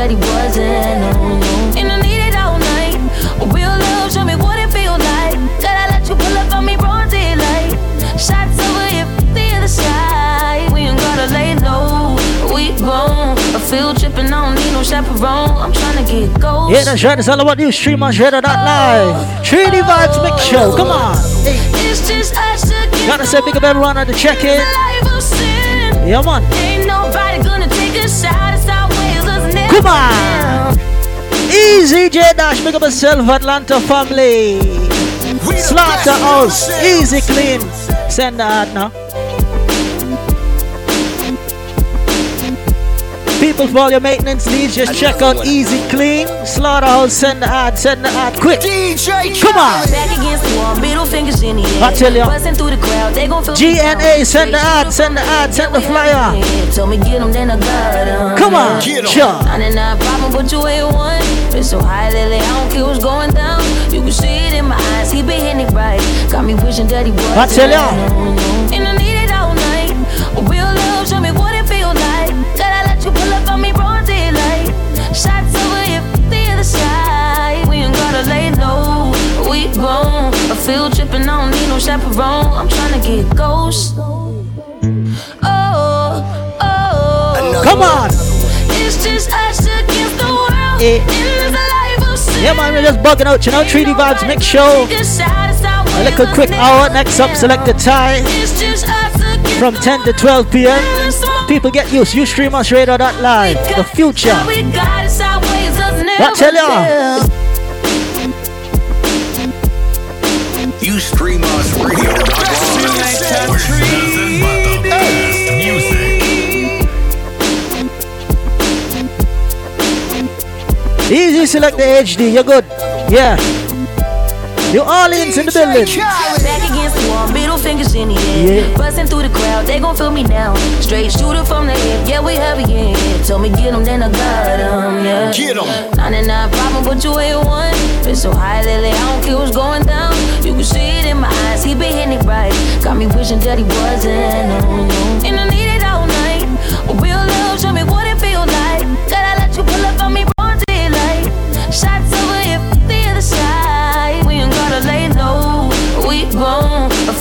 that he wasn't. And I need it all night. Real love, show me what it feel like. Gotta let you pull up on me, broad daylight. Shots over here, the other side. We ain't gotta lay low. We grown. A field trip and I don't need no chaperone. I'm trying to get gold. Yeah, that's right. It's all about you. Stream on Shredder Live. Trinity Vibes Mix Show. Come on. It's just us Gotta say big up everyone on the check in. Yeah, man. Ain't nobody gonna take a shot. It's our ways, Come on. Easy J Dash, big up yourself, Atlanta family. Slaughterhouse, easy clean. Send that now. People for all your maintenance needs, just check out Easy Clean. Slaughterhouse, send the ad, send the ad quick. DJ Come on. Back against the wall, middle fingers in the air. I tell you. Busting through the crowd, they gon' feel GNA, send the ad, send the ad, send the flyer. Told me get them, then I got them. Come on, get sure. not problem, but you ain't one. It's so high lately, I don't care what's going down. You can see it in my eyes, he been hitting it right. Got me wishing that he was. I tell ya. Gotta lay low. We grown. A field trip and I don't need no chaperone. I'm trying to get ghost. Oh, oh. Come on. It's just us against the world. Eh. In this life of sin. Yeah, man, we're just bugging out, you know. 3D Vibes Mix Show. A little quick hour. Next up, select the time from 10 to 12 p.m. People get used. You stream us radio.live. The future. I tell ya. Easy select the HD. You're good. Yeah. New Orleans in the building. Fingers in the air. Yeah. Busting through the crowd, they gon' feel me now. Straight shooter from the hip, yeah, we heavy, yeah. Told me get them, then I got them, yeah. Get 'em. 99 problem, but you ain't one. Been so high lately, I don't care what's going down. You can see it in my eyes, he been hitting it right. Got me wishing that he wasn't. oh, And I need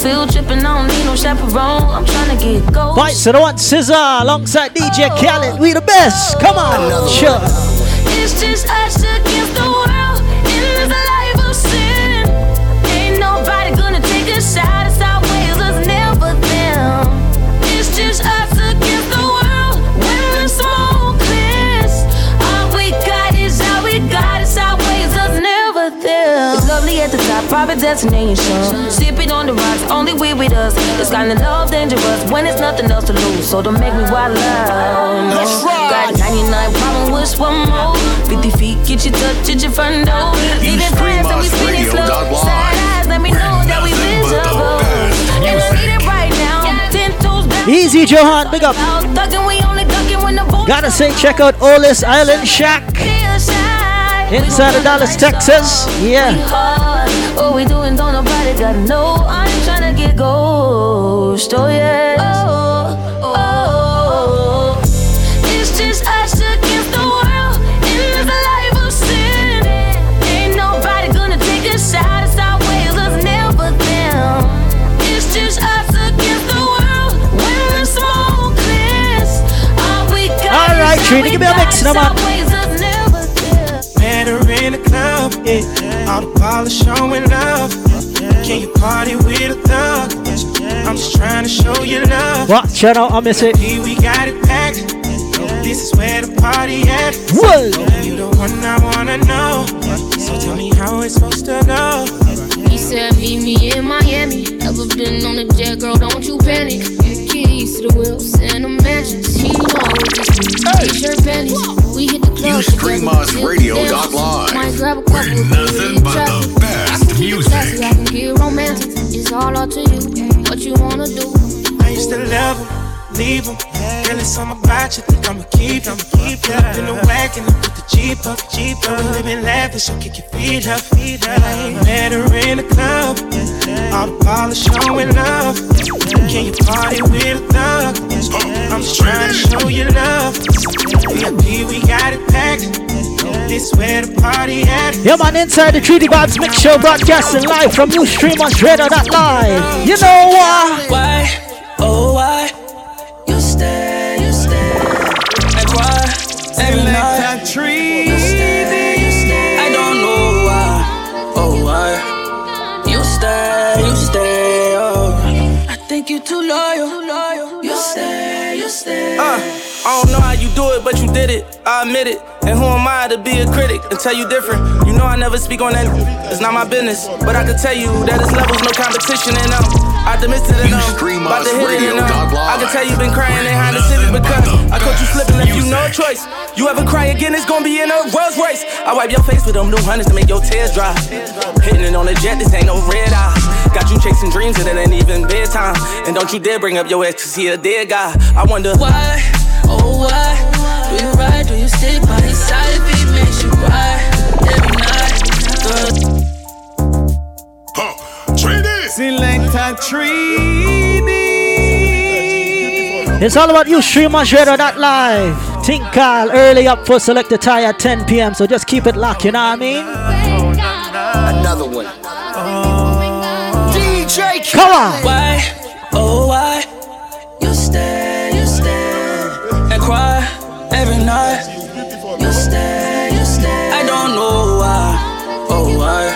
field trip and I don't need no chaperone. I'm trying to get gold. Fight to the one scissor alongside DJ Khaled. We the best. Come on. Oh. Sure. It's just us at the top, private destination. Sipping on the rocks, only we with us. This kind of love dangerous when it's nothing else to lose. So don't make me wild out. That's right. Got 99 problem with one more. 50 feet, get you touch at your front door. You Leaving friends and we us spinning slow. radio.live. Side eyes, let me know that we Nothing but the miserable. best And I need it right now. Ten toes down. Easy Johan, big up. Out thugging, we only ducking when the boys Gotta say, check out Olis Island Shack inside of Dallas, Texas. Yeah. What we doing, don't nobody gotta know. I'm trying to get ghost. Oh, yeah. Oh, oh, oh. It's just us against the world in this life of sin. Ain't nobody gonna take a shot. It's our ways, us never them. It's just us against the world when the smoke clears. All we got All right, is Trina, all we give me a mix, now, All the ballers showing love. Can you party with a thug? I'm just trying to show you love. What? Shout out, I miss it. Here we got it packed. This is where the party at. Whoa. You the one I wanna know. So tell me how it's supposed to go. He said, Meet me in Miami. Never been on a jet, girl, don't you panic. Keys to the wheels and the mansions. He knows t-shirt panties. We hit. You stream us dip radio.live. down. Might grab a couple We're nothing but the best Keep it classy, music. I can get romantic. It's all up to you. What you wanna do? I used to love her. Leave them. Girl, it's something about you, think I'ma keep them. Keep them in the wagon and put the Jeep up, Jeep up. We living lavish, so kick your feet up, feet up. Met her in the club, all the polish showing love. Can you party with a thug? I'm just trying to show you love. VIP, we got it packed. This where the party at. Yeah, man, inside the 3D Vibes Mix Show, broadcasting live from Ustream on Shredder that live. You know why? Why? Oh, why? Uh. I don't know how you do it, but you did it. I admit it. And who am I to be a critic and tell you different? You know I never speak on that. It's not my business. But I can tell you that it's levels, no competition, and I'm optimistic and I'm about to hit it. And I'm, I can tell you been crying behind the city because I caught you slipping, left you no choice. You ever cry again, it's gonna be in a Rolls Royce. I wipe your face with them new hundreds to make your tears dry. Hitting it on the jet, this ain't no red eye. Got you chasing dreams and it ain't even bedtime. And don't you dare bring up your ex, cause he a dead guy. I wonder why. Oh, why do you ride? Do you stick by his side if he makes you cry every night? Girl. Huh. Trini! Selector Trini. It's all about you, stream on Shredder that live. Tinkal early up for select the tie at 10 p.m. So just keep it locked, you know what I mean? Another one. DJ, come on. Why? Oh, why? You stay, you stay, and cry every night. You stay, you stay. I don't know why. Oh, why?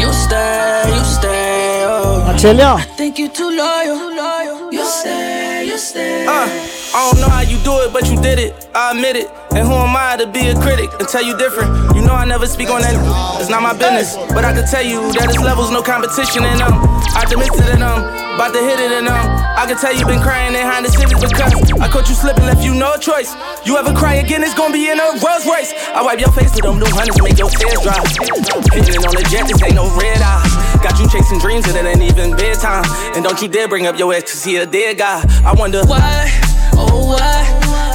You stay, you stay. Oh, I tell ya. I think you too loyal. You stay, you stay. Uh, I don't know how you do it, but you did it. I admit it. And who am I to be a critic and tell you different? You know I never speak on that. It's not my business. But I can tell you that it's levels, no competition, and I'm optimistic and I'm about to hit it, and I'm. I can tell you been crying behind the cities because I caught you slipping, left you no choice. You ever cry again, it's gonna be in a Rolls Royce. I wipe your face with them new hundreds, make your tears dry. Hitting on the jet, this ain't no red eye. Got you chasing dreams and it ain't even bedtime. And don't you dare bring up your ex, cause he a dead guy. I wonder why, oh why,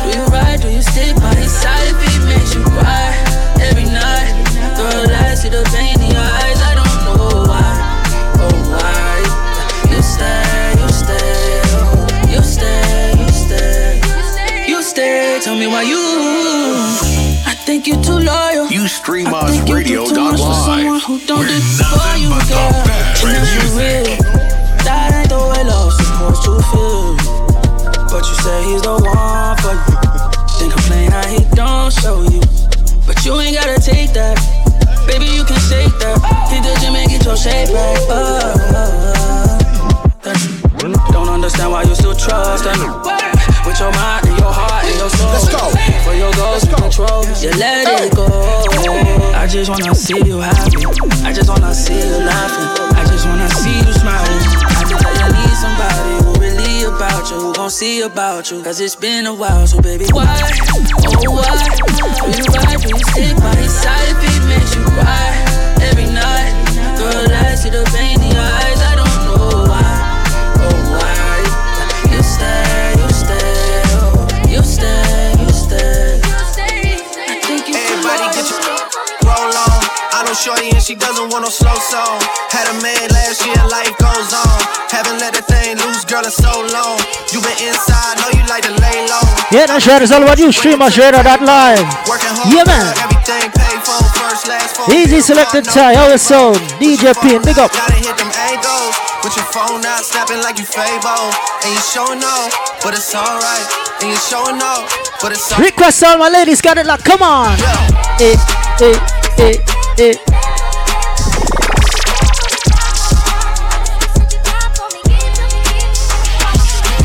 do you ride, do you stick by his side if he makes you cry every night? Girl, I see the pain in your eyes, I don't know why, oh why. You stay, you stay, oh, you stay, you stay, you stay. Tell me why you. I think you're too loyal. You stream I us think you do too much for someone who don't do you, girl. If real, say he's the one for you. Then complain how he don't show you. But you ain't gotta take that. Baby, you can shake that. Hit the gym and get your shape back. Uh, don't understand why you still trust me. With your mind and your heart and your soul. Let's go. For your goals and control, you let it go. I just wanna see you happy. I just wanna see you laughing. I just wanna see you smiling. I just that you need somebody about you, who gon' see about you. Cause it's been a while, so baby, why? Oh, why? Do you ride? Do you stick by his side if he makes you cry Shorty and she doesn't want no slow song. Had a man last year, life goes on. Haven't let the thing loose, girl, in so long. You been inside, know you like to lay low. Yeah, that's right. It's all about you, stream on Shredder that live. Yeah, man. everything paid for, first, last, phone. Easy selected tie, how it sound? DJ P, big up. Gotta hit them angles. With your phone out, snapping like you Fable. And you showing off, but it's alright. And you showing off, but it's alright. Request all my ladies, got it like, come on. Eh, eh, eh, eh.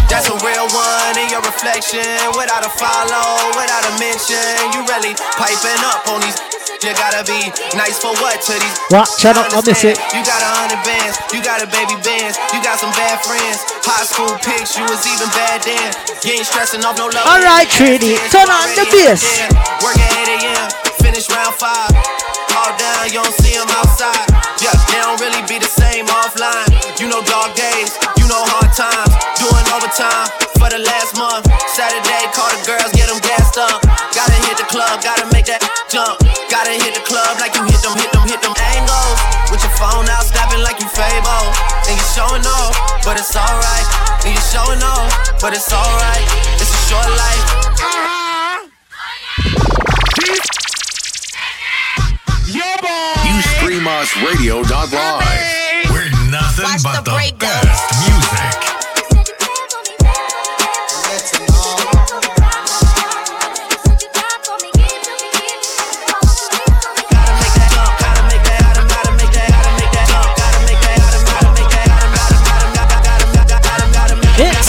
That's a real one in your reflection. Without a follow, without a mention. You really piping up on these. You gotta be nice for what to these. What? Shut up, I miss it. You got a hundred bands, you got a baby bands, you got some bad friends. High school pics, you was even bad then. You ain't stressing off no love. All right, Trini, turn on the bass. Work at 8 a.m., finish round five. All down, you don't see them outside. Yeah, they don't really be the same offline. You know dog days, you know hard times. Doing overtime for the last month. Saturday, call the girls, get them gassed up. Gotta hit the club, gotta make that jump. Gotta hit the club like you hit them, hit them, hit them angles. With your phone out, snapping like you Fable. And you showing off, but it's alright. And you showing off, but it's alright. It's a short life. You radio.live. We're nothing but the, best music.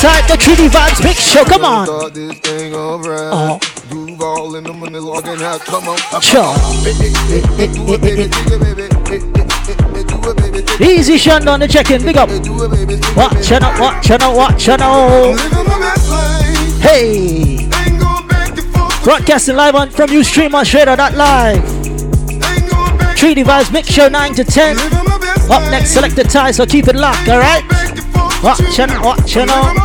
Inside the Trinity Vibes Mix Show, come on. Thought this thing. Oh. In the money logging out. Come on. Sure. Do it, baby, dig it, baby. Do it, baby, dig it. Easy Shun on the check-in, big up. Watch out, watch out, watch out. Hey. Broadcasting live on from Ustream on shredder that Live. Three Vibes Mix Show 9 to 10. Up next, select the tie, so keep it locked, alright? Watch out, watch out.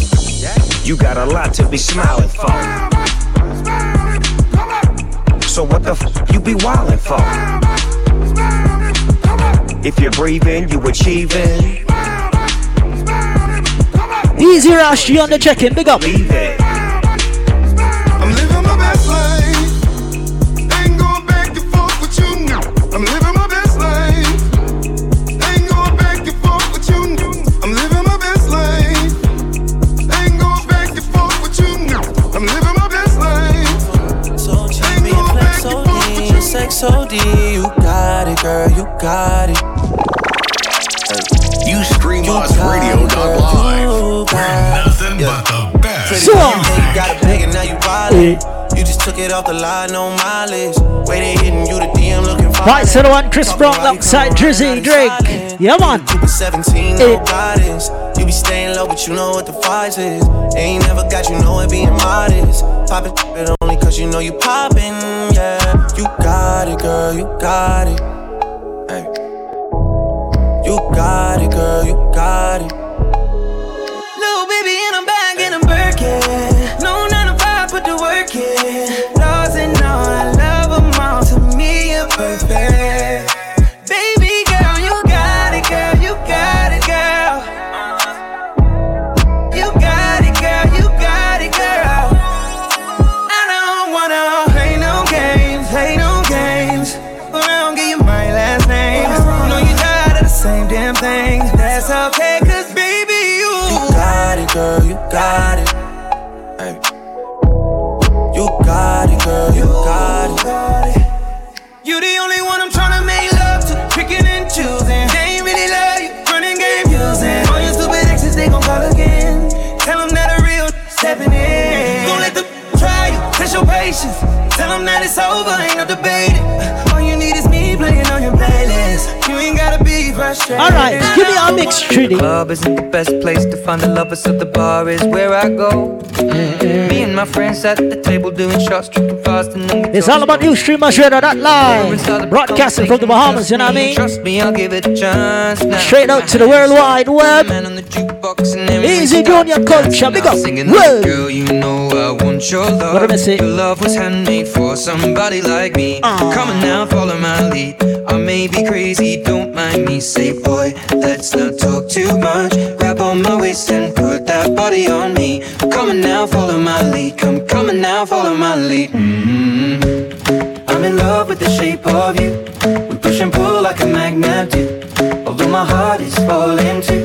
You got a lot to be smiling for. So what the f you be wildin' for? If you're breathing, you achieving. Easy Rashi on the check-in, big up. Leave it. Girl, you got it. You stream us radio.live. We're nothing but the best Pretty So- girl, you got it big and now you violent. You just took it off the line, no mileage. Waiting, hitting you the DM looking fine. Right, so the one Chris Brown alongside Drizzy Drake. Yeah, man. You be 17, Eh. no guidance. You be staying low, but you know what the price is. Ain't never got you know it being modest. Poppin' it only cause you know you poppin', yeah. You got it, girl, you got it. Got it, girl, you got it. Little baby in a bag in a Birkin. No 9 to 5, put the work in. Laws and all, I love them all. To me, you're perfect. Patience. Tell them that it's over, ain't no debating. All you need is me playing on your playlist. You ain't gotta be frustrated. Alright, give me a mix, Trinity. Club isn't the best place to find the lovers, so the bar is where I go. Me and my friends at the table doing shots, tripping fast, and then we It's all about you, streamers, live. Broadcasting from the Bahamas, you know what I mean? Trust me, I'll give it a chance. Now. Straight out to the World Wide Web. Man on the jukebox and then Easy start doing your dancing. culture, big I'm up. Singing Whoa. girl, you know I want your love. What am I say? Your love was handmade for somebody like me. Aw. Come on now, follow my lead. I may be crazy, don't mind me. Say, boy, let's not talk too much. Grab on my waist and put that body on me. Come on now, follow my lead. Come, come on now, follow my lead. mm I'm in love with the shape of you. We push and pull like a magnet do. Although my heart is falling too.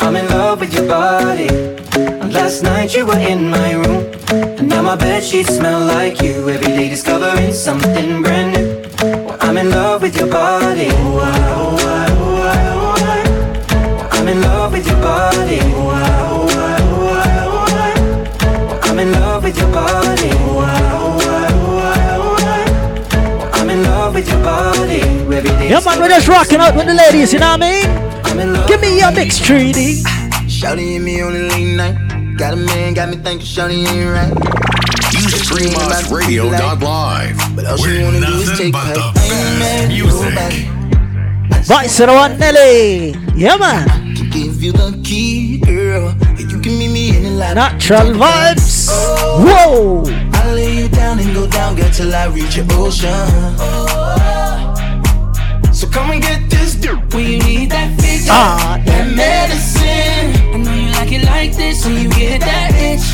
I'm in love with your body. And last night you were in my room. And now my bed sheets smell like you. Every day discovering something brand new. Well, I'm in love with your body. Oh, I, oh, I, oh, I, oh, I. Well, I'm in love with your body. Oh, I, oh, I, oh, I, oh, I. Well, I'm in love with your body. Oh, I, oh, I, oh, I, oh, I. Well, I'm in love with your body. Every day. Yeah, man, we're just rocking out with the ladies. You know what I mean? Give me your mix, 3D. Shouting at me on the late night. Got a man, got me thinking Shouty ain't right. You stream on us radio.live. But all she wanna do is take but the best music. Right, so the one Nelly. Yeah, man. Give you the key, girl. You can meet me in the lobby. Natural vibes. Whoa. I'll lay you down and go down, girl, till I reach your ocean. So come and get this dirt when you need that fix. Ah, that medicine. I you like it like this when you get that itch.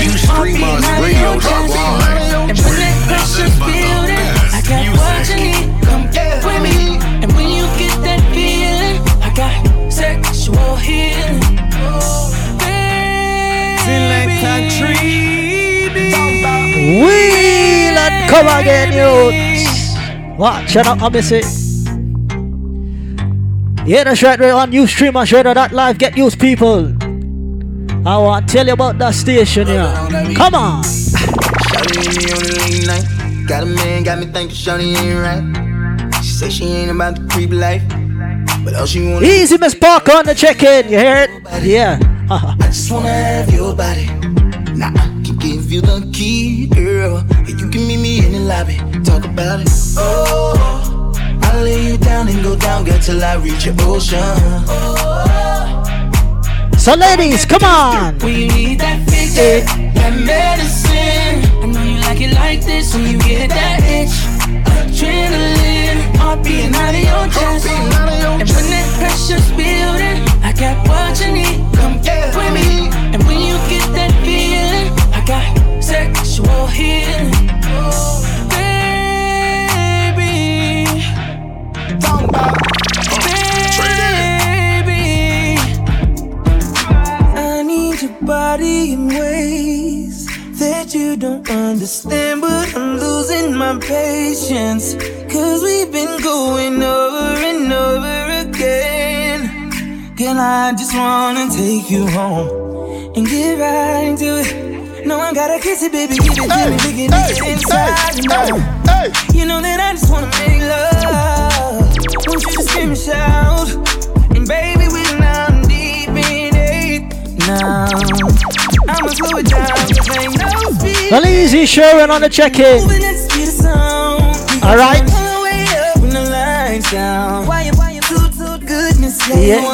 You stream us radio.live. And when that pressure's building, I got what you need. Come get with me. And when you get that feeling, I got sexual healing. Selector Treaty. Wheel and come again, youths. Watch out, I miss it. Yeah, that's right, right on you stream on live. Get used, people. I want to tell you about that station here. Come on. Got a man, got me thinking Shawty ain't right. She say she ain't about the creep life. But all she wanna Easy, Miss Parker on the check-in. You hear it? Yeah. I just wanna have your body. Nah, I can give you the key, girl. You can meet me in the lobby. Talk about it. Oh, I'll lay you down and go down, girl, till I reach your ocean. So, ladies, come on. When you need that fix, that medicine. I know you like it like this when you get that itch. Adrenaline, heart beating out of your chest. And when that pressure's building, I got what you need. Come get with me. And when you get that feeling, I got sexual healing. About baby. I need your body in ways that you don't understand, but I'm losing my patience. Cause we've been going over and over again. Girl, I just wanna take you home and get right into it. No, I gotta kiss it, baby, give it to me, begin it inside. you know. You know that I just wanna make love. Want you to scream and shout. And baby, we're now deep in it. Now, I'ma slow it down, cause ain't no speed. Well, easy, Sharon on the check-in. Alright. at the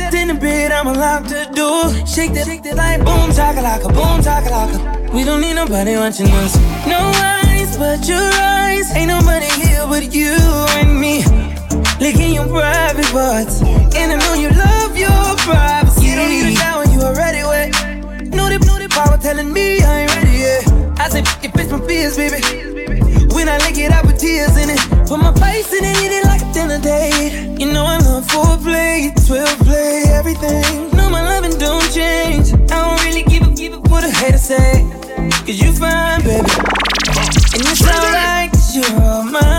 that, in the bed, I'm allowed to do. Shake that, shake that like boom, chakalaka, boom, chakalaka. We don't need nobody watching us. No eyes but your eyes. Ain't nobody here but you and me. Licking your private parts. And I know you love your privacy. You don't need a shower, you already wet. Know the, know the power telling me I ain't ready yet. I say, it fits my fears, baby. When I lick it, I put tears in it. Put my face in it, eat it like a dinner date. You know I love foreplay, 12 play, everything. No, my loving don't change. I don't really give a give a what a hater say. Cause you fine, baby. And you sound like you're all mine,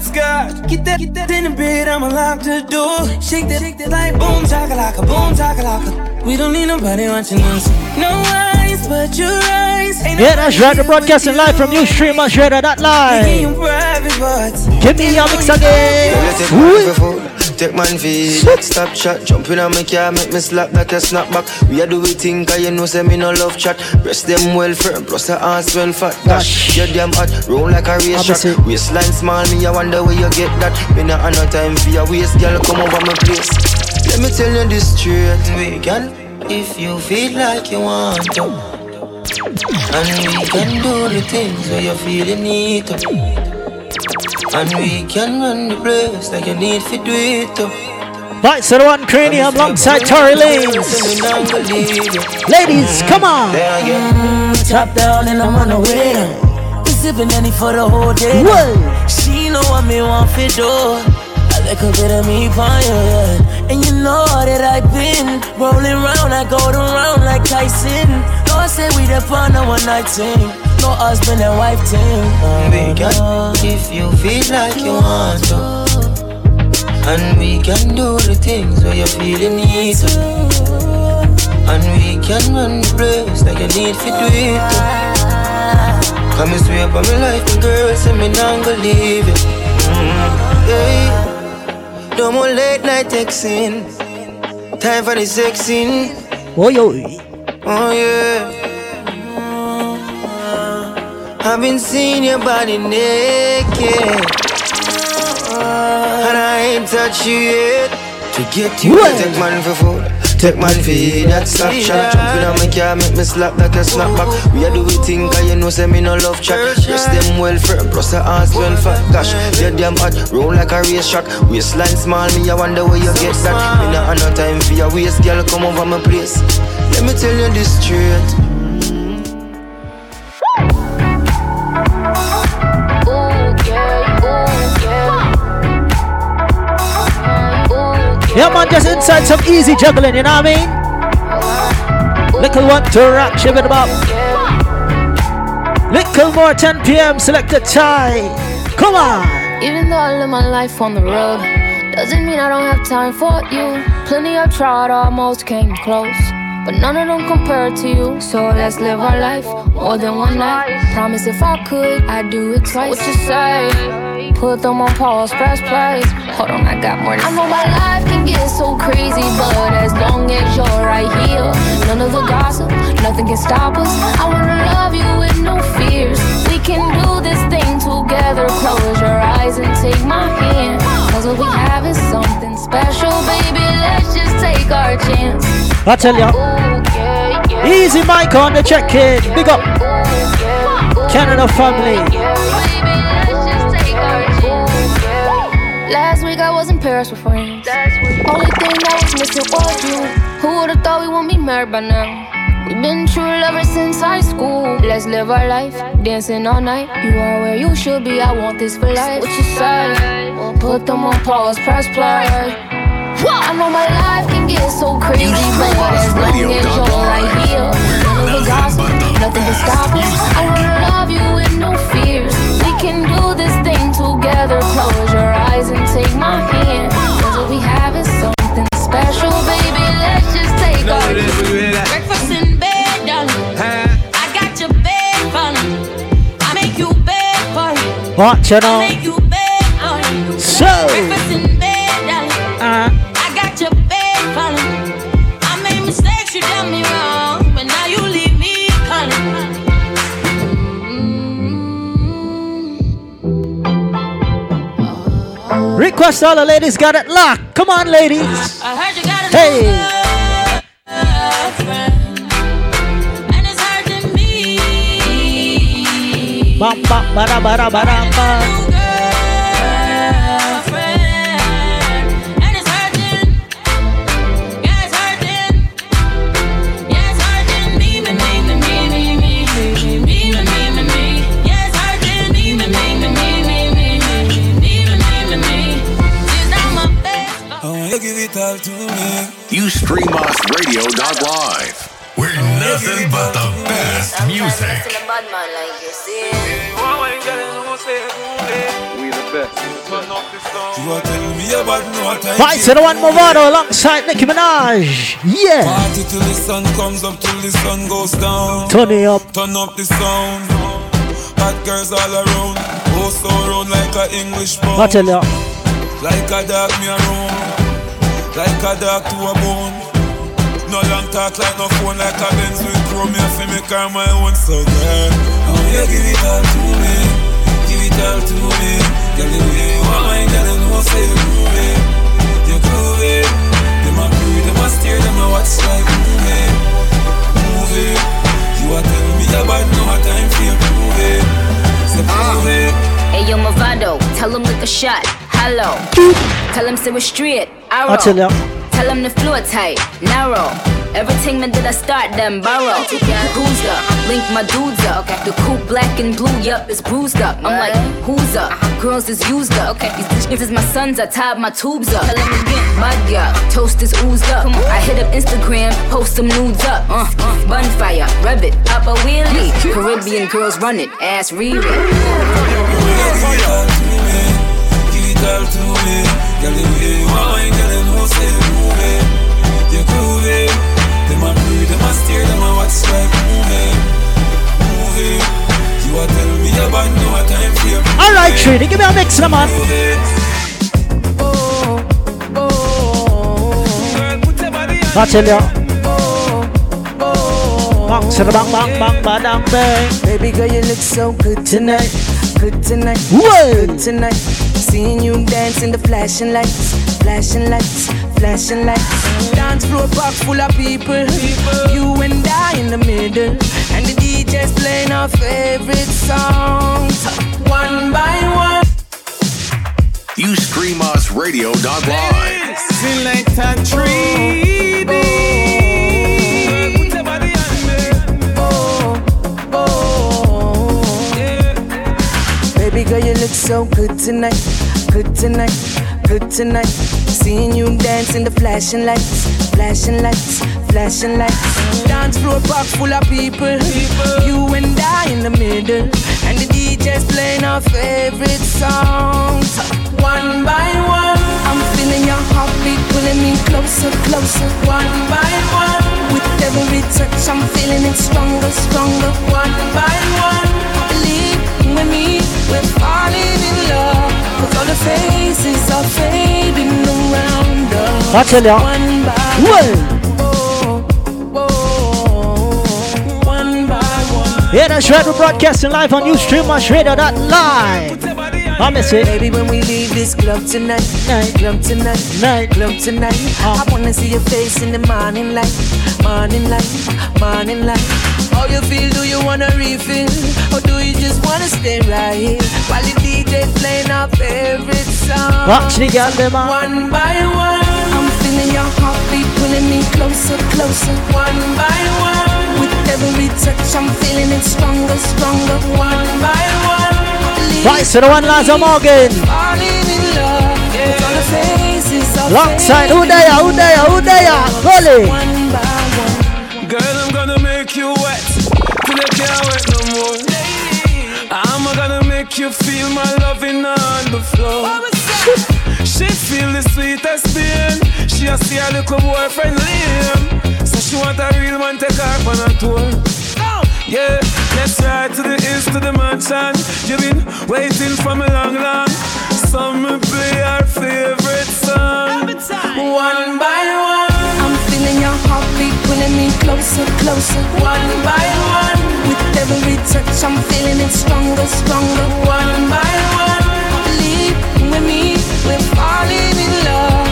out up scotch. Get that, get that in the bed, I'ma lock the door. Shake that, shake that like boom, chakalaka, boom, chakalaka. We don't need nobody watching us. No eyes but your eyes. Ain't Yeah, that's right. The broadcasting live from you stream on Making Live. your private parts. Give me your mix again. Take man feed Stop chat, jump in and make ya make me slap like a snapback. We a do we think, cause you know say me no love chat. Breast them well firm, plus the ass well fat Gosh, you damn hot, roll like a race track. Waistline small, me I wonder where you get that. Me not have no time for your waist, girl, come over my place. Let me tell you this straight We can, if you feel like you want to And we can do the things where you feel you need to and we can run the place like you need to do it too. Right, so the one Kranium alongside Tory Lanez. Ladies, come on. Mm, top down and I'm on the way down. We sipping any for the whole day. Whoa. She know what me want for do. I like a bit of me fire, yeah. And you know that I've been rolling round, I go around like Tyson. Know know say we the on a one night thing. No husband and wife thing. We can, if you feel like you want to. And we can do the things where you feel you need to. And we can run the place like you need to do it. Come and swear up on my life, and girl, say me not gonna leave it. Mm, yeah. No more late night texting. Time for the sexing. Oh, yo. Oh, yeah. I've been seeing your body naked. And I ain't touched you yet. To get you, I take man for food. Take man for that slap shot. Jumping on my car, make me slap like a snapback. We are do we think, cause you know, say me no love chat. Dress them well firm, plus the ass well fat. Gosh, you damn hot, roll like a race track. Waistline small, me, I wonder where you get that. Me not have no time for your waist, girl, come over my place. Let me tell you this straight. Yeah, man, just inside some easy juggling, you know what I mean? Little one to rock, shiver it up. Little more 10 p.m. Select the time. Come on. Even though I live my life on the road, doesn't mean I don't have time for you. Plenty I've tried, almost came close. But none of them compare to you. So let's live our life more than one night. Promise if I could, I'd do it twice. What you say? Put them on pause, press play. Hold on, I got more to I know my life can get so crazy, but as long as you're right here, none of the gossip, nothing can stop us. I wanna love you with no fears. We can do this thing together. Close your eyes and take my hand. Cause what we have is something special, baby. Let's just take our chance. I tell ya. Easy mic on the check in. Big up. Canada family. Last week I was in Paris with friends. Only thing that was missing was you. Who would've thought we wouldn't be married by now? We've been true lovers since high school. Let's live our life, dancing all night. You are where you should be. I want this for life. What you say? We'll put them on pause, press play. I know my life can get so crazy, but as long as you're right here, none of the gossip, nothing can stop us. I wanna love you with no fears. We can do this thing together. Close your eyes and take my hand. Cause what we have is something special, Watch you bed. So. Breakfast in bed, darling. Uh, I got your bed falling. I made mistakes, you done me wrong, but now you leave me calling. request all the ladies got it locked. Come on, ladies. I heard you got a Hey. Bam, bam, bara, bara, bara, bam. UStreamOsRadio.live. We're nothing but the best music. We the best. You are telling me about no time. Vice to the one Mavado alongside Nicki Minaj. Yeah. Party till the sun comes up, till the sun goes down. Turn it up. Turn up the sound. Hot girls all around. Oh, so round like a English I tell ya. Like a dog me around. Like a dog to a bone. No long talk like no phone like a Benz with chrome. I feel me car my own so girl. You give it all to me. Give it all to me. Girl, the way you want my girl, you know say you groovy. You groovy. Them a breathe, them a stare, them a watch like movie. Movie. You a tell me about no time for your groovy. Say groovy. Hey yo, Mavado, tell him lick a shot. Hello. Tell him sit with straight. Arrow. I tell ya. Tell him the floor tight. Narrow. Everything man did I start them borrow. Who's up? Link my dudes up. The coupe black and blue, yup, it's bruised up. I'm like, who's up? Girls is used up. Okay. These bitches is my sons, I tied my tubes up. My girl, toast is oozed up. I hit up Instagram, post some nudes up. Uh, uh, bonfire, rev it, pop a wheelie. Caribbean girls run it, ass read it. Give it all to me. Girl, the way you wine, girl, you know say move it. You groovy. Them a breathe, them a stare, them a watch like movie, movie. You a tell me about no time for you. All right, Trini, give me a mix, man. I tell ya. Bang, sada bang, bang, bang, badang, bang. Baby girl, you look so good tonight. Good tonight. Whoa. Good tonight. Seeing you dance in the flashing lights. Flashing lights. Flashing lights. Dance floor park full of people. You and I in the middle. And the DJ's playing our favorite songs. One by one. You stream us radio.live. Feel like that tree. Baby girl, you look so good tonight. Good tonight. Good tonight. Seeing you dance in the flashing lights. Flashing lights. Flashing lights. Dance floor park full of people. You and I in the middle. And the DJ's playing our favorite songs. One by one. I'm feeling your heartbeat pulling me closer, closer. One by one. With every touch, I'm feeling it stronger, stronger. One by one. Believe with me, we're falling in love. Cause all the faces are fading around us. I. One by Whoa. one by one. Yeah, that's right. We're broadcasting live on UstreamUsRadio.live. I ah, miss it. Baby, when we leave this club tonight, Night. club tonight, Night. club tonight, ah. I wanna see your face in the morning light, morning light, morning light. How you feel? Do you wanna refill, or do you just wanna stay right here while the DJ's playing our favorite song? Watch the girl. Ah. One by one, feeling your heartbeat pulling me closer, closer. One by one, with every touch, I'm feeling it stronger, stronger. One by one. Right, so the one Laza Morgan. Falling in love with all the faces of Alongside, who there, who there, who there? Holy. One by one. Girl, I'm gonna make you wet till you can't wet no more. I'm gonna make you feel my loving on the floor. She feel the sweetest pain. She a see her little boyfriend Liam. So she want a real man take her on a tour. Yeah, let's ride to the east to the mansion. You've been waiting for me long, long. So me play our favorite song. One by one, I'm feeling your heartbeat pulling me closer, closer. One by one, with every touch, I'm feeling it stronger, stronger. One by one, believe with me, we're falling in love.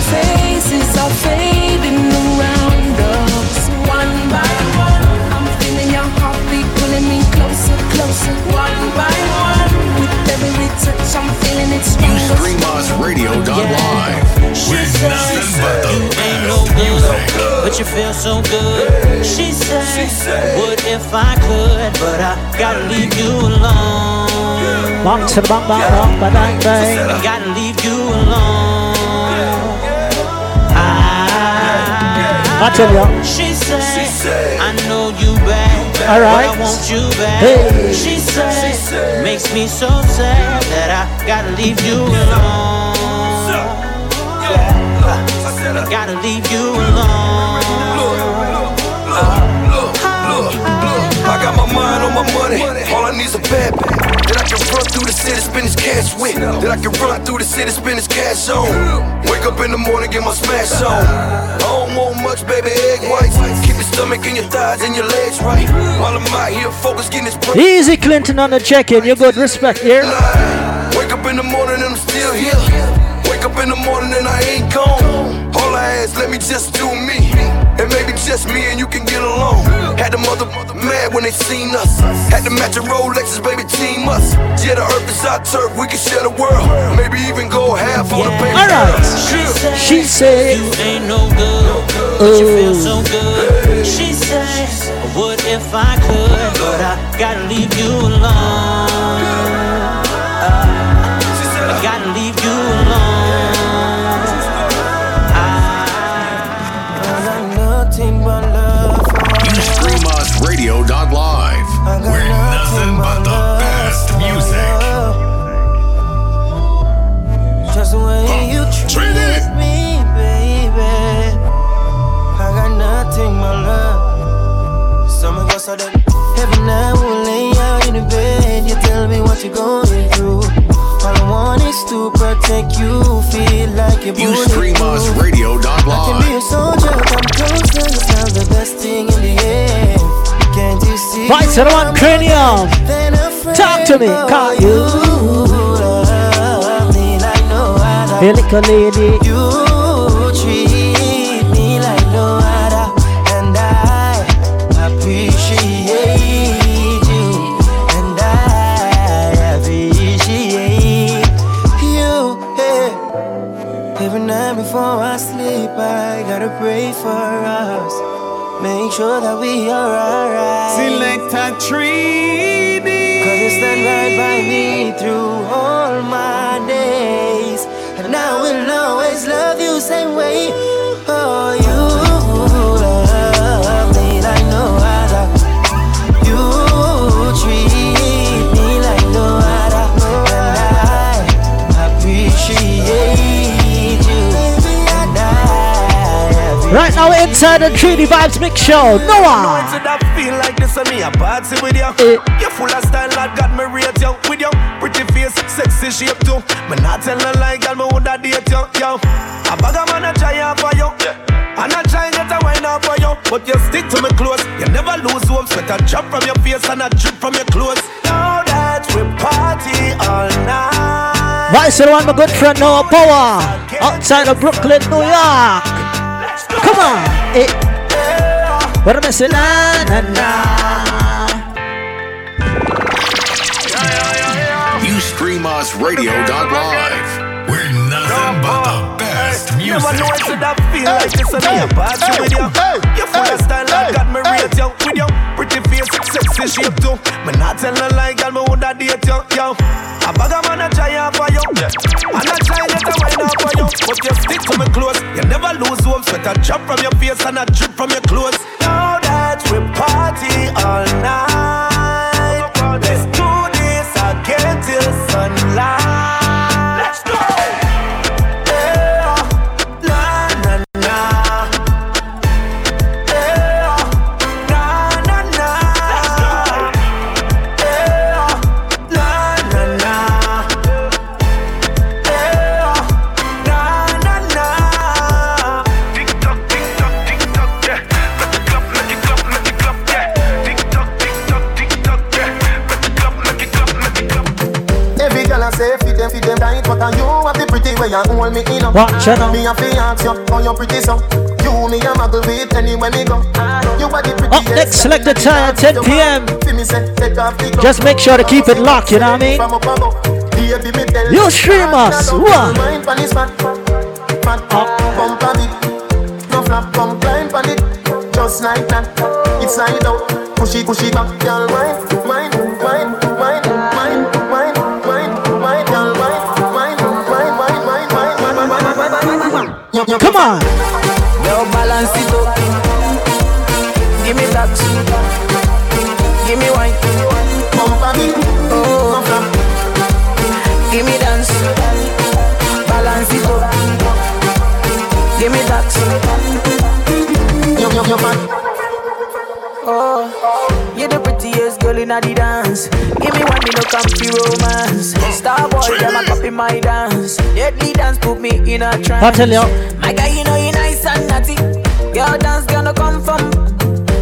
'Cause all the faces are fading around us. One by one, I'm feeling your heartbeat pulling me closer, closer. One by one, with every touch, I'm feeling it You stronger. stream us radio.live. With nothing but the ain't no good, but you feel so good. She said, What if I could, but I gotta leave you alone. Bang, bang, bang, bang, bang. Gotta leave you alone. I, I tell ya. She said, I know you bad, All right. I want you back. Hey. She said, makes me so sad that I gotta leave you alone. I gotta leave you alone. Got my mind on my money. All I need's a bad that I can run through the city, spend this cash with. That I can run through the city, spend this cash on. Wake up in the morning, get my smash on. I don't want much, baby, egg whites. Keep your stomach and your thighs and your legs right. While I'm out here focused, getting this bread. Easy Clinton on the check-in. You good respect here. Wake up in the morning and I'm still here. Wake up in the morning and I ain't gone. All I ask, let me just do me. And just me and you can get along. Had the mother mad when they seen us. Had the matching Rolexes, baby, team us. Yeah, the earth is our turf, we can share the world. Maybe even go half on the paper. Alright. She said, You ain't no good, but you feel so good. She said, What if I could, but I gotta leave you alone. So the one Kranium. Talk to me, can't you? Hey, little lady. You treat me like no other, and I appreciate you, and I appreciate you. Hey. Every night before I sleep, I gotta pray for. Make sure that we are alright. Selector Treaty. Cause you stand right by me through all my days. And I will always love you Right now, we're inside the 3D Vibes Mix Show. Noah. to that feel like this and me a party with you. Eh. You full of style, lad, got me rate you with you. Pretty face, sexy shape too. Me not tell no lie, girl, me woulda date you, yo. A bag of man a try out for you, and I try get a wine out for you, but you stick to me close. You never lose hope, sweat a drop from your face and a drip from your clothes. Now that we party all night. Right, so the one my good friend Noah Powa. Outside of Brooklyn, New York. Come on. What am I saying? We're nothing but the best Never music. know it to that feel like this and me a party with you. You full of style, I got me rate you with you. Pretty face, sexy shape too. Me not tell no lie, girl, me woulda date you, yo. A bag of man a try out for you, and I try get a wine out for you, but you stick to me close. You never lose hope, sweat a drop from your face and a drip from your clothes. Now that we party all night, way you hold me in up Watch it now. Me a fi ask you, how you pretty so You me a muggle with anywhere me go You are the prettiest Up next, select the time, 10 p.m. Fi me say, take off the glove. Just make sure to keep it locked, you know what I mean? From up above. Baby, me tell You stream us, what? Just like that It's out Push it, push it back Girl, wine, Give me. Me wine. Bump a bit Oh, give me dance. Balance it up. Give me that. You, you, you fat Oh, you're the prettiest girl in the dance. Give me one, me no comfy romance. Star boy, them a copy my dance. Deadly dance put me in a trance. You. My guy, you know you nice and naughty. Girl dance gonna come from.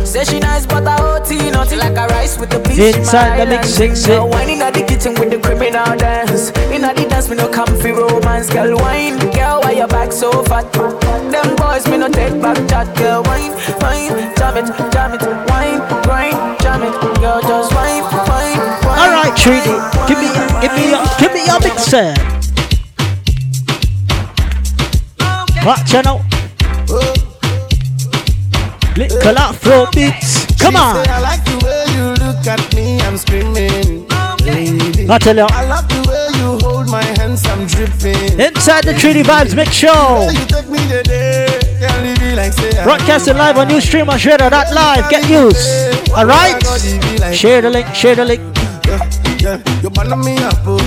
Say she nice, but I OT naughty like a rice with the peach. Inside the mix. Girl, wine in eh? the kitchen with the criminal dance. In the dance, me no comfy romance. Girl, wine, girl, why your back so fat. Them boys me no take back chat, girl. Wine, wine, jam it, jam it, wine, grind, jam it, girl. Just wine, wine, wine. All right, Treaty, give me, give me, your, give me your mixer. Watch out Little Afro beats. Come on. I like the way you look at me, I'm screaming. Lady. I tell ya. I love the way you hold my hands, I'm dripping. Inside the Treaty Vibes Mix Show. You take me the day, can't leave me like say I Broadcasting live on new stream on live. Get used. All right. Oh share the link. Share the link. Yeah, you burn me up, oh.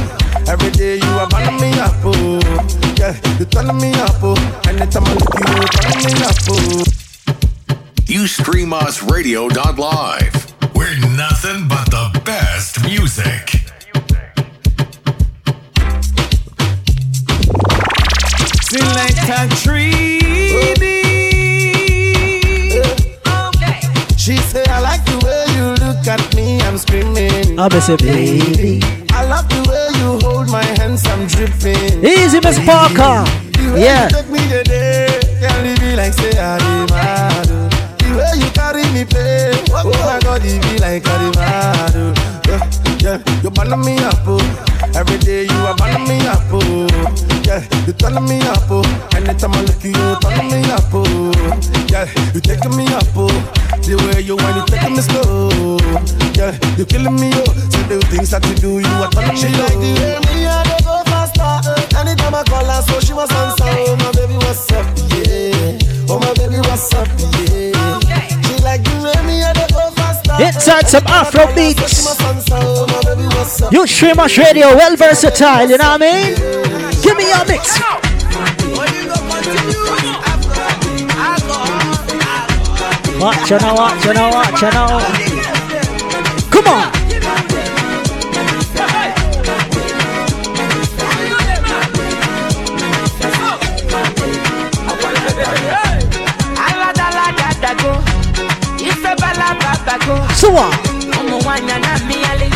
Every day you are burn me up, oh. Yeah, you turn me up, oh. Anytime I look you, you turn me up, oh. You stream us radio.live. We're nothing but the best music. Selector Treaty. She say I like the way you look at me, I'm screaming. Ah, I say, baby. I love the way you hold my hands, I'm dripping. Easy, Miss Parker. Yeah. you take me the day, can't leave me like say I oh my God, it be like oh. Yeah, yeah, you burn me up, oh. Every day you are burn me up, oh. Yeah, you turn me up, oh. Anytime I look you, you turn me up, oh. Yeah, you taking me up, oh. The way you want, you taking me slow. Yeah, you killing me, oh. So the things that you do, you are turning me She like the way me and they go faster. Eh. Anytime I call her, so she must answer. Oh my baby, what's up? Yeah. Oh my baby, what's up? Yeah. Inside some Afro beats. You stream us radio, well versatile, you know what I mean? Give me your mix. Watch you know, watch you know, watch you know. Come on. So what? Ọmọ wanya na miale,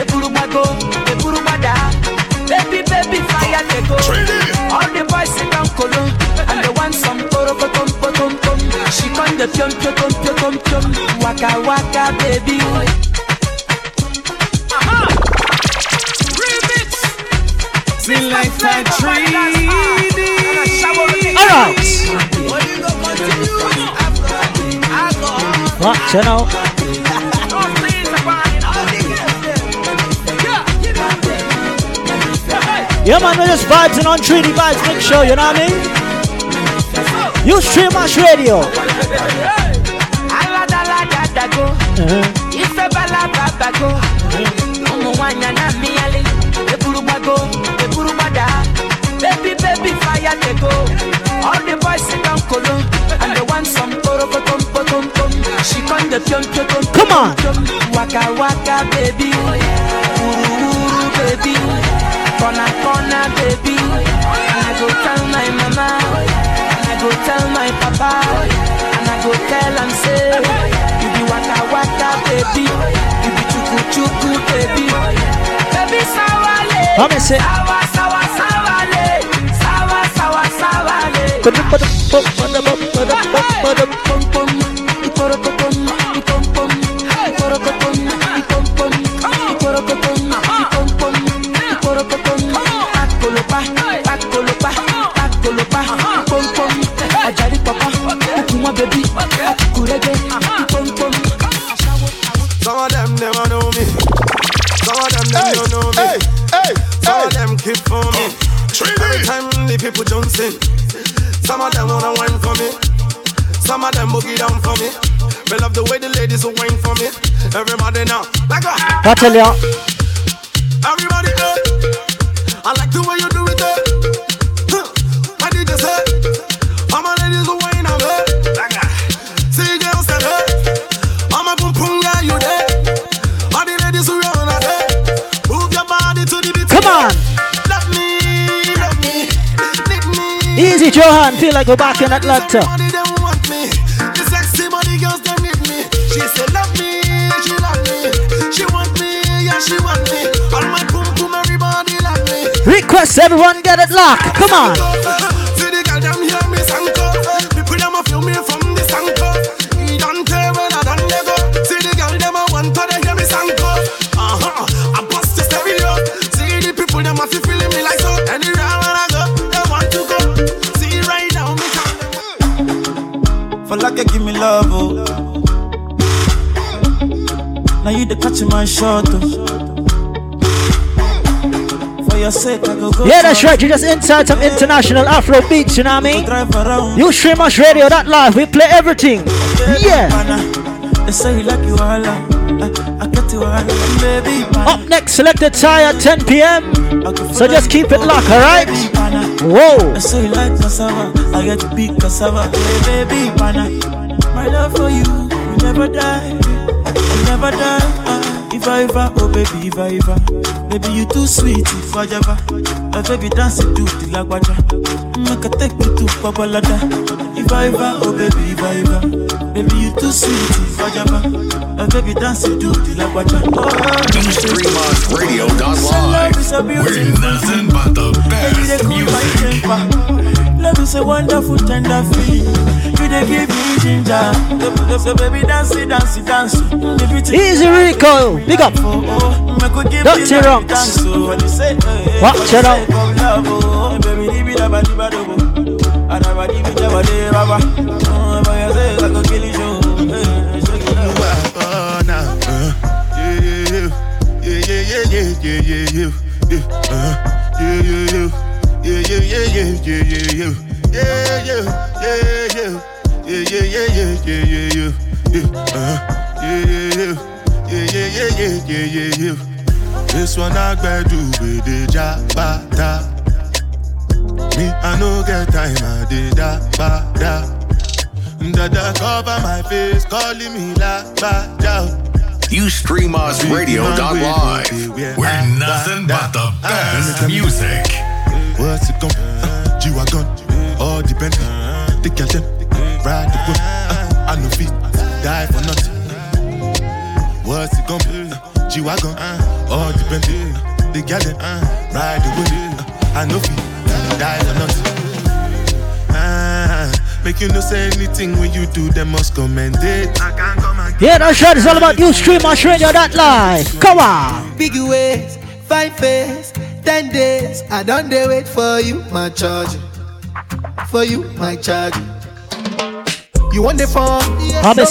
eburu gbago, eburu gbada. Baby, baby, fire dey go. All the boys sit down kolo, and they want some poro potom potom pom. She come the pion pion pion pion pion pion. Waka waka, baby. Selector Treaty. All right. Watch you Yeah, man, we're just vibing on Treaty Vibes Mix Show, you know what I mean? You stream us radio. Aladaladago, ife balababago. Ọmọ wanya na miale, eburu gbago, eburu gbada. Baby, baby, fire dey go. All the boys sit down kolo, and they want some poro potom potom pom. She come the pion pion pion. Come on. Waka waka, baby. Uru uru, baby. Corner corner, baby. And I go tell my mama, and I go tell my papa, and I go tell am say, you be waka waka, baby. You be chuku chuku, baby. Baby sawale. And. Sawa sawa sawale. Sawa sawa sawale. People Johnson. Some of them wanna wine for me. Some of them boogie down for me. Me love the way the ladies wine for me. Everybody now, like a Uh. me. All my boom boom everybody love me. Request everyone get it locked. Come on. You the catch my shot. For your sake, I go go. Yeah, that's right. You just inside some international Afro beats, you know what I mean? You stream us radio, that live. We play everything. Yeah. They say you like you all. I, I get you all, baby. Up next, select a tie at 10 p.m. So just keep it locked, alright? Whoa. I say like cassava. I get beat cassava. Hey, baby, pana. My love for you will never die. Never die. Uh, if I ever, oh baby, if I ever. Baby, you too sweet, if I ever. My baby dance it to the lagwaja. Make a take me to Babalada. If I ever, oh baby, if I ever. Baby, you too sweet, if I ever. My baby dance it to the lagwaja. Oh, Radio.live. We're nothing but the best music. Love is a wonderful, tender feeling. You dey give me ginger. So, so baby, dance it, dance it, dance it. Easy Rico, big up. Dirty Rocks. Watch it out. This one I do with the jabata. Me, I no get time, I did da ba da. Dada cover my face, calling me la ba da. You stream us radio.live. We're nothing but the best music. What's it gon' uh, G-Wagon, all the Bentley, the girl them, ride the whip, uh, I no fit, die for nothing. What's it gon' be? Uh, G-Wagon, all the Bentley, the girl them, ride the whip, uh, I no fit, die for nothing. Ah, make you no say anything when you do, them must commend it. I can't come and Yeah, that's right. It's all about you stream us radio, that live. Come on. Big ways, fine face, ten days. I don't dey wait for you, my charge. For you, my charge. You want the phone? It. Another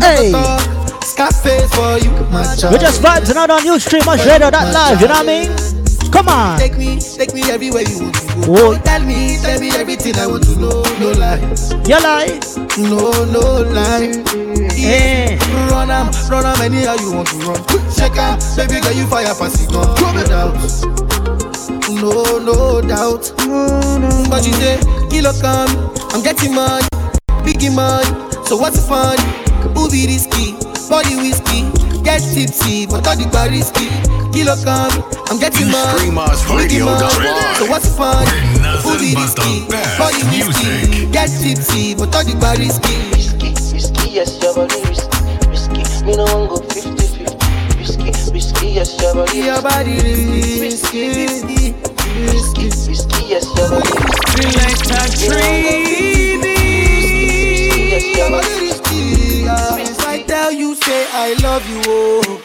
Hey. Scarface for you, my charge. We just vibes out on you stream us radio, that live. You know what I mean? Come on. Take me, take me everywhere you want to go. Whoa. Tell me, tell me everything I want to know. No lies. You lie. No, no lie. Eh. Run am, run am anyhow you want to run. Check am, baby girl you fire pass it gun. No doubt. No, no doubt. But you say, kilo come, I'm getting money, biggie money. So what's the fun? Be risky? Body whiskey, get tipsy, but all the bar risky. Kilo come, I'm getting You money, stream us biggie So what's the fun? Who be Nothing but risky? the Body whiskey, get tipsy, but all the bar risky. Risky, yes, your body risky. Risky, me no one go 50-50. Risky, risky, yes, your body Your body risky, risky, risky, risky, yes, your body risky. Feel like a risky, yes, your body risky. If I tell you, say I love you, oh.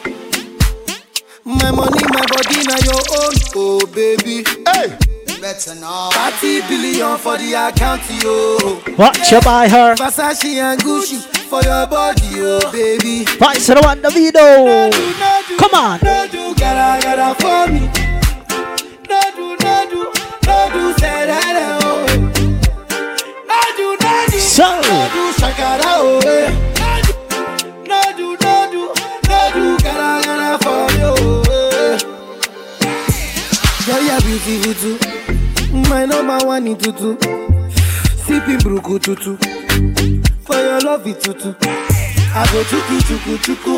My money, my body, now your own, oh baby. Hey. Better now. 30 billion for the account, yo. Watch you buy her. Versace and Gucci for your body, oh baby. Right, so the one the video. Come on. No do gotta gotta for me. No do no do no do say that oh. No do no do So. no do shakara oh. Girl you beautiful too. My number one in tutu. Sipping bruku tutu. For your love it tutu. I go chuku chuku chuku.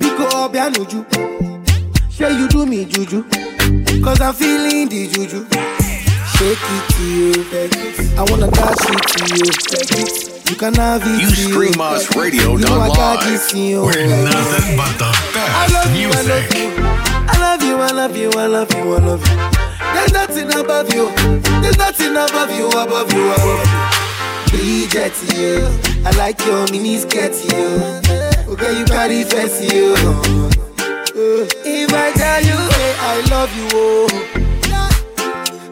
Biko obianuju. Say you do me juju. Cause I'm feeling the juju. Shake it to you. I wanna dash it to you. It. You can have it. You stream us radio You know live. We're nothing but the best I love music. you. I love you, I love you, I love you, I love you. There's nothing above you. There's nothing above you, above you, above you. Bridget, you. I like your mini skirt, you. Okay, you carry fancy, you. If I tell you, hey, I love you, oh.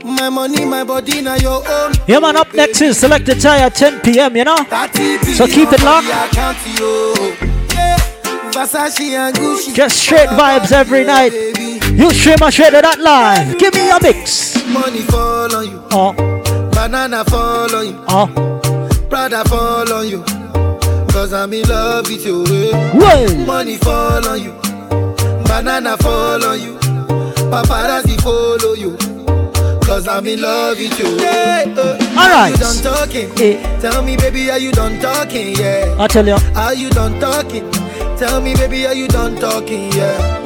My money, my body, now your own. Yeah, man, up next is Select at 10 p.m., you know? So keep it locked. for the account, yo. Yeah. Versace. Just straight vibes every night. You stream a shredder that live. Give me a mix. Money fall on you. Oh. Banana fall on you. Oh. Prada fall on you. Cause I'm in love with you. Well. Money fall on you. Banana fall on you. Paparazzi follow you. Cause I'm in love with you. Yeah, uh, Alright. You done talking. Eh. Tell me, baby, are you done talking? Yeah. I tell you. Are you done talking? Tell me, baby, are you done talking? Yeah.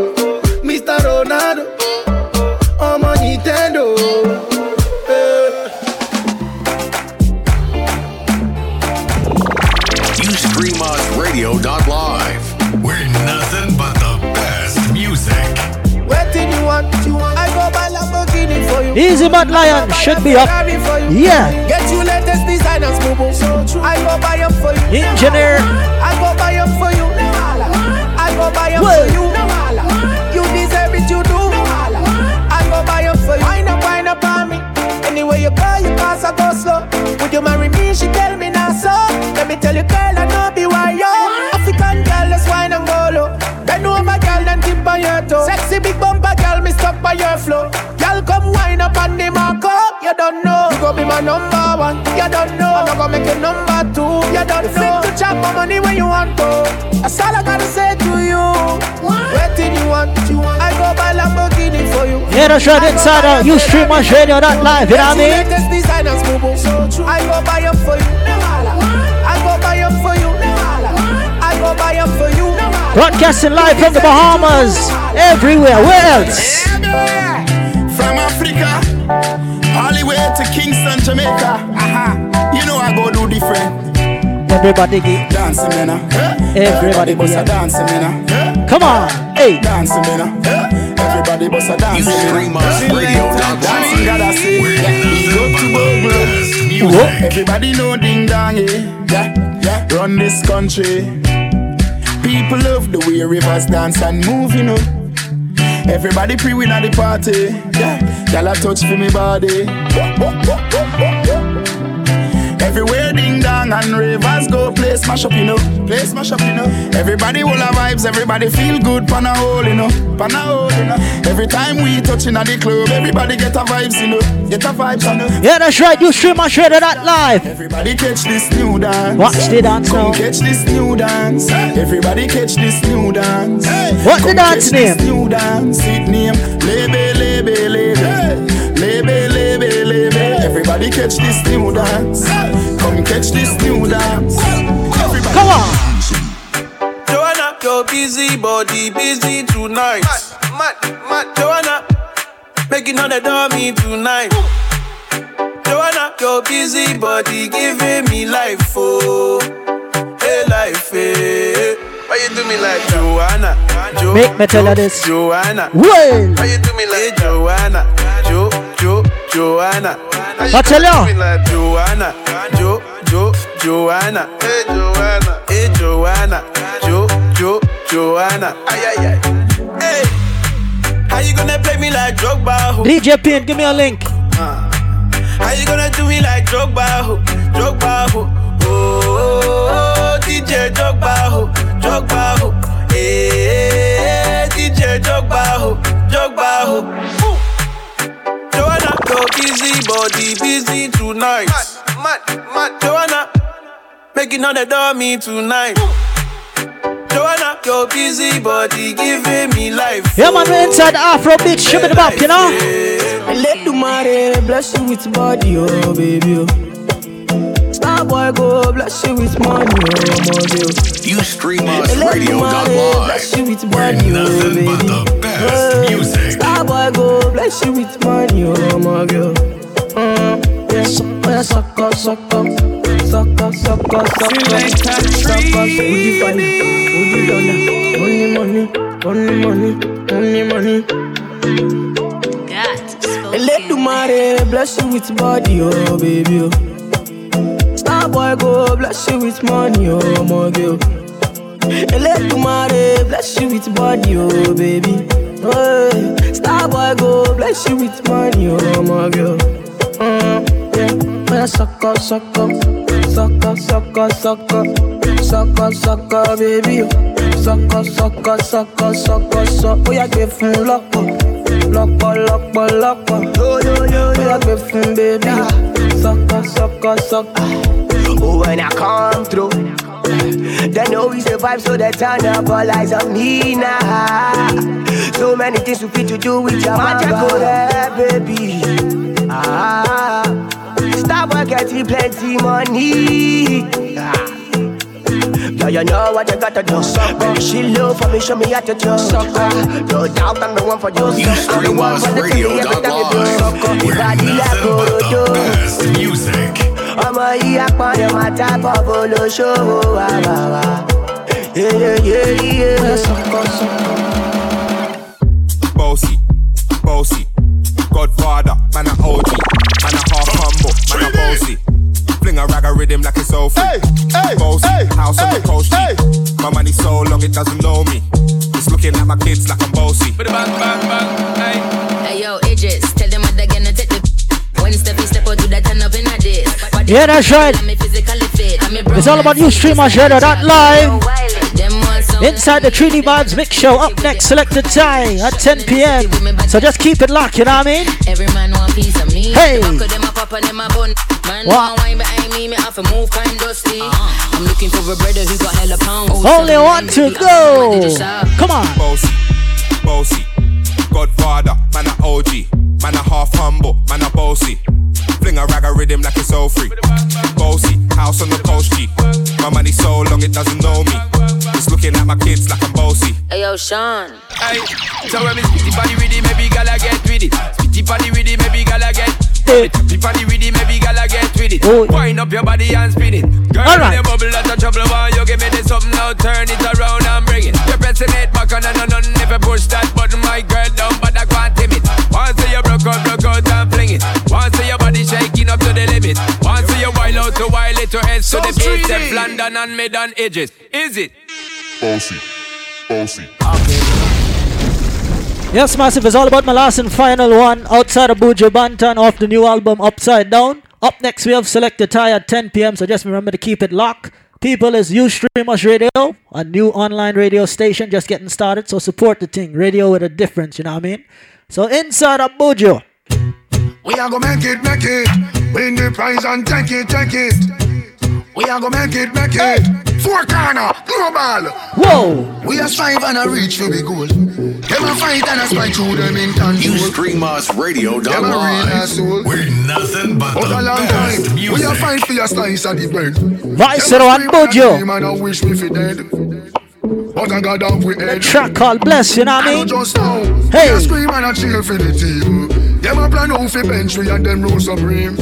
You stream us radio.live. We're nothing but the best music. Waiting you want, you want. I go buy Lamborghini for you. Easy Mad Lion should be up. Ferrari for you. Yeah. Get you latest designers, boo boo. I go buy them for you. Engineer. I go buy them for you. I go buy them for you. You deserve it, you do. I go buy them for you. Anywhere you go, you pass, I go slow. Would you marry me? She tell me now so. Let me tell you, girl, I know be why yo. African girl, let's wine and go low. Bend over, girl, then tip on your toe. Sexy big bumper, girl, me stuck by your flow. Girl, come wine up on the. You don't know. You go be my number one. You don't know. I'm not gonna make you number two. You don't you know. Fit to chop my money when you want to. That's all I gotta say to you. Waiting you want, you want. I go buy Lamborghini for you. Yeah, that's right inside out. You stream us radio that live. You know what I mean? Latest designers, boo boo. I go buy them for you. I go buy them for you. I go buy them for you. Broadcasting live from the Bahamas. Everywhere. Where else? From Jamaica. Uh-huh. You know I go do different. Everybody get dancing, man. Everybody bust a dancing, man. Come on. Hey. Dancing, man. Everybody bust a dancing, stream man. us radio.com. Dancing, gotta say. Go to Bogle. Everybody know ding dong, eh? Yeah, yeah. Run this country. People love the way rivers dance and move, you know. Everybody pre win at the party. Yeah, y'all a touch for me body. Dong and ravers go play smash up, you know. Play smash up, you know. Everybody will have vibes, everybody feel good, pan a hole, you know. Pan a hole, you know. Every time we touching at the club, everybody get a vibes, you know. Get a vibes, you know. Yeah, that's right. You stream us radio that live. Everybody catch this new dance. Watch the dance Come now. catch this new dance. Everybody catch this new dance. What the Come dance catch name? This new dance. It name Lebe Lebe Lebe. Lebe Lebe Lebe. Everybody catch this new dance. Come catch this new dance. Everybody. Come on. Joanna, your busy body busy tonight. Mad, mad, Joanna, making all the dummy tonight. Joanna, your busy body giving me life, oh, hey life, hey. Why you do me like Joanna? Jo, Make me tell Jo- this. Joanna. Well. Why you do me like Joanna? Jo, Jo, Joanna. Why you I tell do me like Joanna? Jo, Jo, Joanna. Hey Joanna. Hey Joanna. Jo, Jo, Joanna. Ay ay ay. Hey. How you gonna play me like Drogba? ho? DJ Pin, give me a link. Uh. How you gonna do me like Drogba? ho? Drogba. ho? Oh, DJ Drogba. ho? Drogba. ho. Hey, eh, DJ Drogba. ho? Drogba. ho. Joanna, your busy body busy tonight. Mad, mad, mad. Joanna, making all the dummy tonight. Joanna, your busy body giving me life. Yeah, man, we're inside the Afro beat. Shimmy the bop, you know? Let the money bless you with body, oh baby. Oh. Star boy go bless you with money, oh my girl. Oh. You stream us Let the money radio.live. bless you with We're body, oh nothing but the best Hey, music. Star boy go bless you with money, oh my girl. Oh. Mm, yeah, so, oh, yeah, suck up, suck up, suck up, suck up, suck up, suck up, woody fire, woody dollar, money, money. Only money, only money. Let the money bless you with body, oh baby. Oh. Star boy go bless you with money, oh my girl. Let the money bless you with body, oh baby. Oh, Star boy go bless you with money, oh my girl. Uh, yeah, yeah, suck up, suck up, suck up, suck up, suck up, suck up, suck up, baby. Suck up, suck up, suck up, suck up, suck up. Oh yeah, give him lock up. Lọ́pọ̀ lọ́pọ̀ lọ́pọ̀ Bóyá gbé fún bébí Sọ́kọ̀ sọ́kọ̀ sọ́kọ̀. Oh, when I come through They know we survive so they turn up all eyes on me now So many things we fit to do with your magic baby Ah, Stop getting plenty money ah. Yeah, you know what you gotta do. Baby, she low for me, show me how to do. No doubt I'm the one for you. You stream us radio.live. We're nothing but the best music. ọmọ yìí apọ̀nà máa tábọ̀ bolóṣòwò wà wà wà. Bossy, bossy, Godfather, man a OG, man a half humble, man a bossy. Fling a rag a rhythm like it's all free. Hey, hey, bossy, hey, house hey, on the coast. Hey. My money so long it doesn't know me. It's looking at my kids like I'm bossy. Bang, bang, bang, hey. hey yo, Idris, tell them what they're gonna take the. When step step out to that turn up in a this. Yeah, that's right. It's all about you streamers radio that live. Inside the 3D Vibes Mix Show. Up next, selected time at 10 p.m. So just keep it locked, you know what I mean? Every man want piece of me. Hey. What? Uh-huh. I'm looking for a brother who got hella pounds. Only one to go. Come on. Bossy, bossy, Godfather, man a OG, man a half humble, man a bossy. Fling a rag a rhythm like it's all free. Bossy, house on the coast G. My money so long it doesn't know me. It's looking at my kids like I'm bossy. Hey yo, Sean. Hey, so when me spitty body with it, maybe gala get with it. Spitty body with it, maybe gala get. Spitty body with it, maybe gala get with it. Wind up your body and spin it. Girl, All when bubble out of trouble, why you give me this something now? Turn it around and bring it. You're pressing it back on and on and never push that button, my girl down, but I can't timid. Once you broke out, broke out and fling it. Once your body shaking up to the limit. Once you wild out to wild it to head to the beat, step London and mid on edges. Is it? Bossy, bossy. Yes, Massive, it's all about my last and final one outside of Buju Banton off the new album Upside Down. Up next, we have Selected Tie at 10 p.m., so just remember to keep it locked. People, is you stream us radio, a new online radio station just getting started, so support the thing. Radio with a difference, you know what I mean? So inside of Buju. We are gonna make it, make it. Win the prize and take it, take it. We are gonna make it, make it. Four corner, global. Whoa. We are strive and a reach for big goal. Them a fight and a spy through them in control. You stream us Them a real radio.live. asshole. We're nothing but But the a long best time, we are music. fight for your slice of the bread. Vice Them a and scream Buju. Man, I wish we fit dead. But I got off with head. Track called Bless, you know what I I mean? just now. Hey. We a scream and a cheer for the team. Them a plan out for bench we and them rule supreme.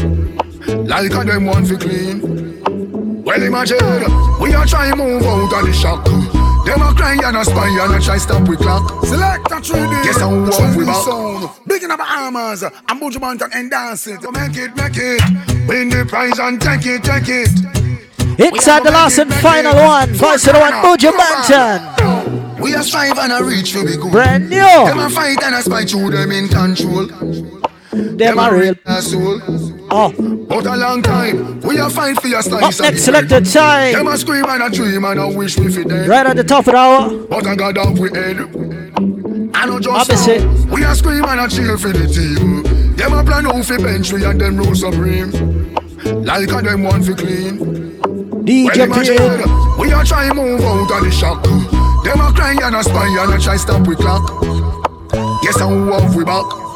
Like a them one for clean. Well imagine, we are trying to move out of the shock. Them a cry and a spy and a try stop we clock. Select a 3D. Guess how we walk we back. sound. Bigging up armors. And Buju Banton and dance it. So make it, make it. Win the prize and take it, take it. Inside the last and final one, Vice and one Buju. We are strive and a reach for big goal. Brand new. Them a fight and a spy through them in control. Them a real asshole. Oh. But a long time, we a fight for your Up slice. of next, selected time. Them a scream and a dream and a wish we fit dead. Right at the top of the hour. But I got off with head. I know just Opposite. now, we a scream and a cheer for the team. Them a plan out for bench we and them rule supreme. Like a them one for clean. DJ well, we a try move out of the shock. Them a cry and a spy and a try stop we clock. Guess how off we back.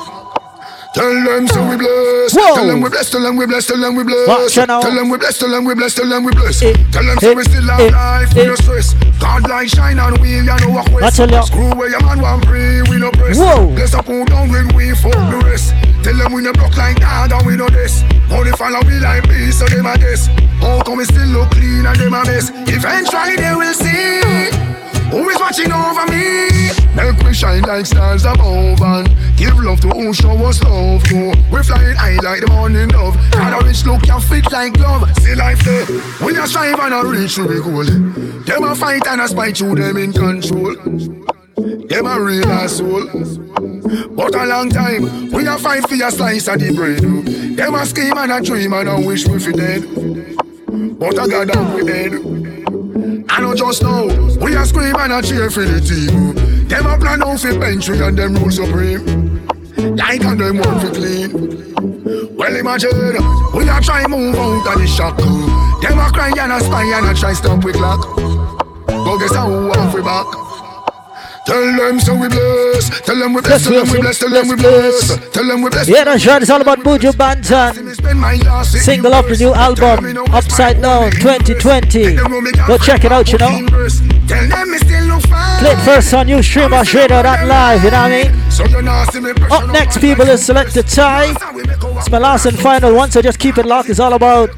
Tell them so we bless. Whoa. Tell them we bless. Tell them we bless. Tell them we bless. Watch. Tell them we bless. Tell them we bless. Tell them we bless. Eh, Tell them eh, so we still have eh, life. We eh. no stress. God light shine on we. You know walk I west. tell ya. Screw where your man want pray. We no press. Whoa. Bless up who down when we fuck the rest. Tell them we no block like dog and we know this. They follow me like me, so them a guess. How come we still look clean and them a mess? Eventually they will Make we shine like stars above and give love to who show us love to. We flying high like the morning dove. Got a rich look, you fit like glove. See life there. We are strive and a reach to be goal. Them a fight and a spite you, them in control. Them a real asshole. But a long time, we a fight for your slice of the bread. Them a scheme and a dream and a wish we fi dead. But I got down we dead. I know just now, we a scream and a cheer for the team. Them a plan out for bench and them rule supreme. Like and them want to clean. Well imagine, we a try move out of the shock. Them a cry and a spy and a try stop with clock. But guess how we want we back. Tell them so we bless. Tell them we bless. Tell them we bless. Tell them we bless. Tell them we bless. Yeah, that's right. It's all about Buju Banton. Single off the new album, Upside Down 2020. Go check it out, you know. Play first on Ustreamers Radio that live, you know what I mean? Up next, people, is Selector Tie. It's my last and final one, so just keep it locked. It's all about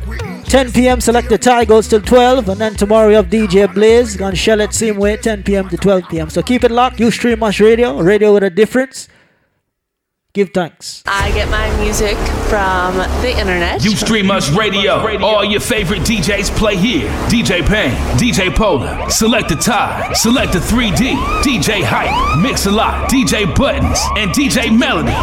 10 p.m. Select the tie goes till 12, and then tomorrow you have DJ Blaze. Gonna shell it same way, 10 p.m. to 12 p.m. So keep it locked. You stream us Radio, radio with a difference. Give thanks. I get my music from the internet. You stream us Radio. All your favorite DJs play here. DJ Payne, DJ Polar, Select the Tie, Select the 3D, DJ Hype, Mix a Lot, DJ Buttons, and DJ Melody.